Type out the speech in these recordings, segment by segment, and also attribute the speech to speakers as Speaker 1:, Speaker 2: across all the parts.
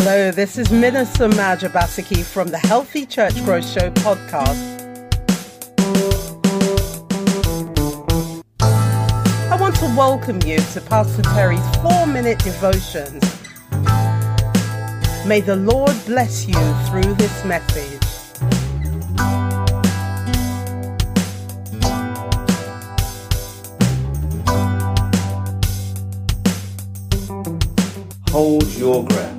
Speaker 1: Hello, this is Minister Maja Basiki from the Healthy Church Growth Show podcast. I want to welcome you to Pastor Terry's four minute devotions. May the Lord bless you through this message.
Speaker 2: Hold your ground.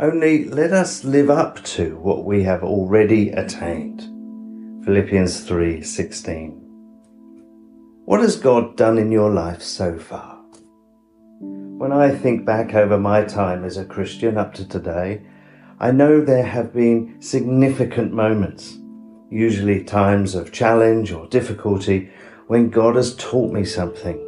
Speaker 2: Only let us live up to what we have already attained. Philippians 3:16. What has God done in your life so far? When I think back over my time as a Christian up to today, I know there have been significant moments, usually times of challenge or difficulty, when God has taught me something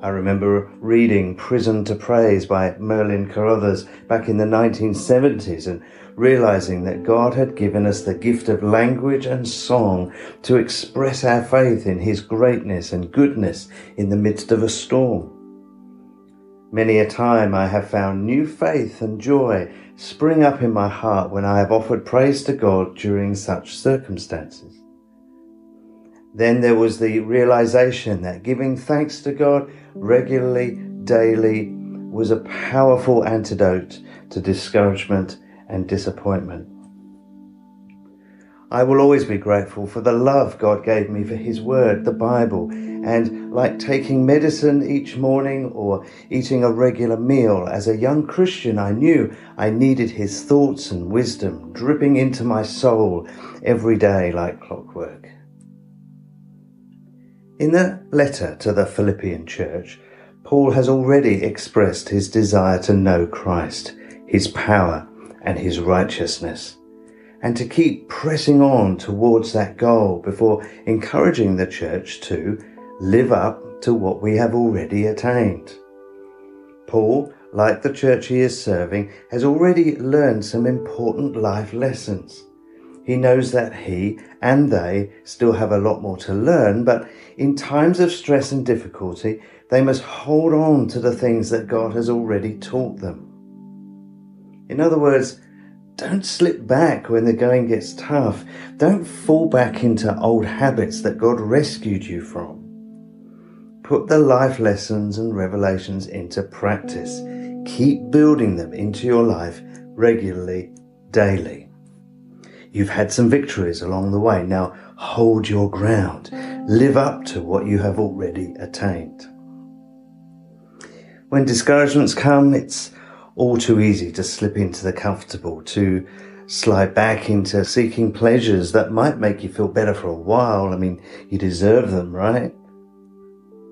Speaker 2: I remember reading Prison to Praise by Merlin Carothers back in the 1970s and realizing that God had given us the gift of language and song to express our faith in His greatness and goodness in the midst of a storm. Many a time I have found new faith and joy spring up in my heart when I have offered praise to God during such circumstances. Then there was the realization that giving thanks to God regularly, daily, was a powerful antidote to discouragement and disappointment. I will always be grateful for the love God gave me for His Word, the Bible, and like taking medicine each morning or eating a regular meal, as a young Christian, I knew I needed His thoughts and wisdom dripping into my soul every day like clockwork. In the letter to the Philippian church, Paul has already expressed his desire to know Christ, his power, and his righteousness, and to keep pressing on towards that goal before encouraging the church to live up to what we have already attained. Paul, like the church he is serving, has already learned some important life lessons. He knows that he and they still have a lot more to learn, but in times of stress and difficulty, they must hold on to the things that God has already taught them. In other words, don't slip back when the going gets tough. Don't fall back into old habits that God rescued you from. Put the life lessons and revelations into practice. Keep building them into your life regularly, daily. You've had some victories along the way. Now hold your ground. Live up to what you have already attained. When discouragements come, it's all too easy to slip into the comfortable, to slide back into seeking pleasures that might make you feel better for a while. I mean, you deserve them, right?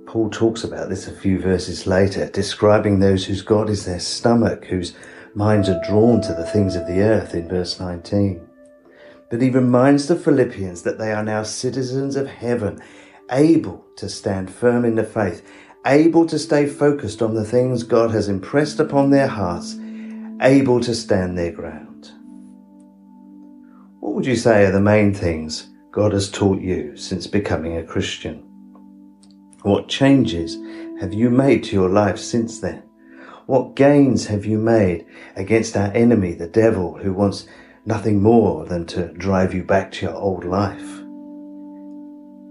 Speaker 2: Paul talks about this a few verses later, describing those whose God is their stomach, whose minds are drawn to the things of the earth in verse 19. But he reminds the Philippians that they are now citizens of heaven, able to stand firm in the faith, able to stay focused on the things God has impressed upon their hearts, able to stand their ground. What would you say are the main things God has taught you since becoming a Christian? What changes have you made to your life since then? What gains have you made against our enemy, the devil, who wants nothing more than to drive you back to your old life.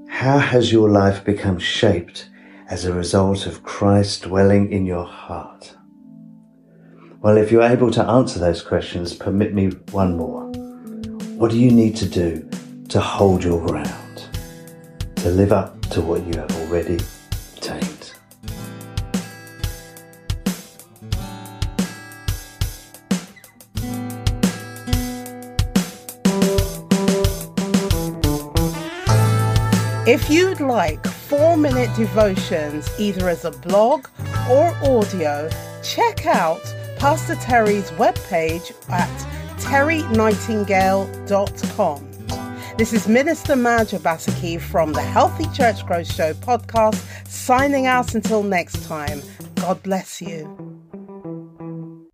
Speaker 2: How has your life become shaped as a result of Christ dwelling in your heart? Well, if you're able to answer those questions, permit me one more. What do you need to do to hold your ground, to live up to what you have already
Speaker 1: If you'd like four minute devotions, either as a blog or audio, check out Pastor Terry's webpage at terrynightingale.com. This is Minister Maja Basaki from the Healthy Church Growth Show podcast, signing out until next time. God bless you.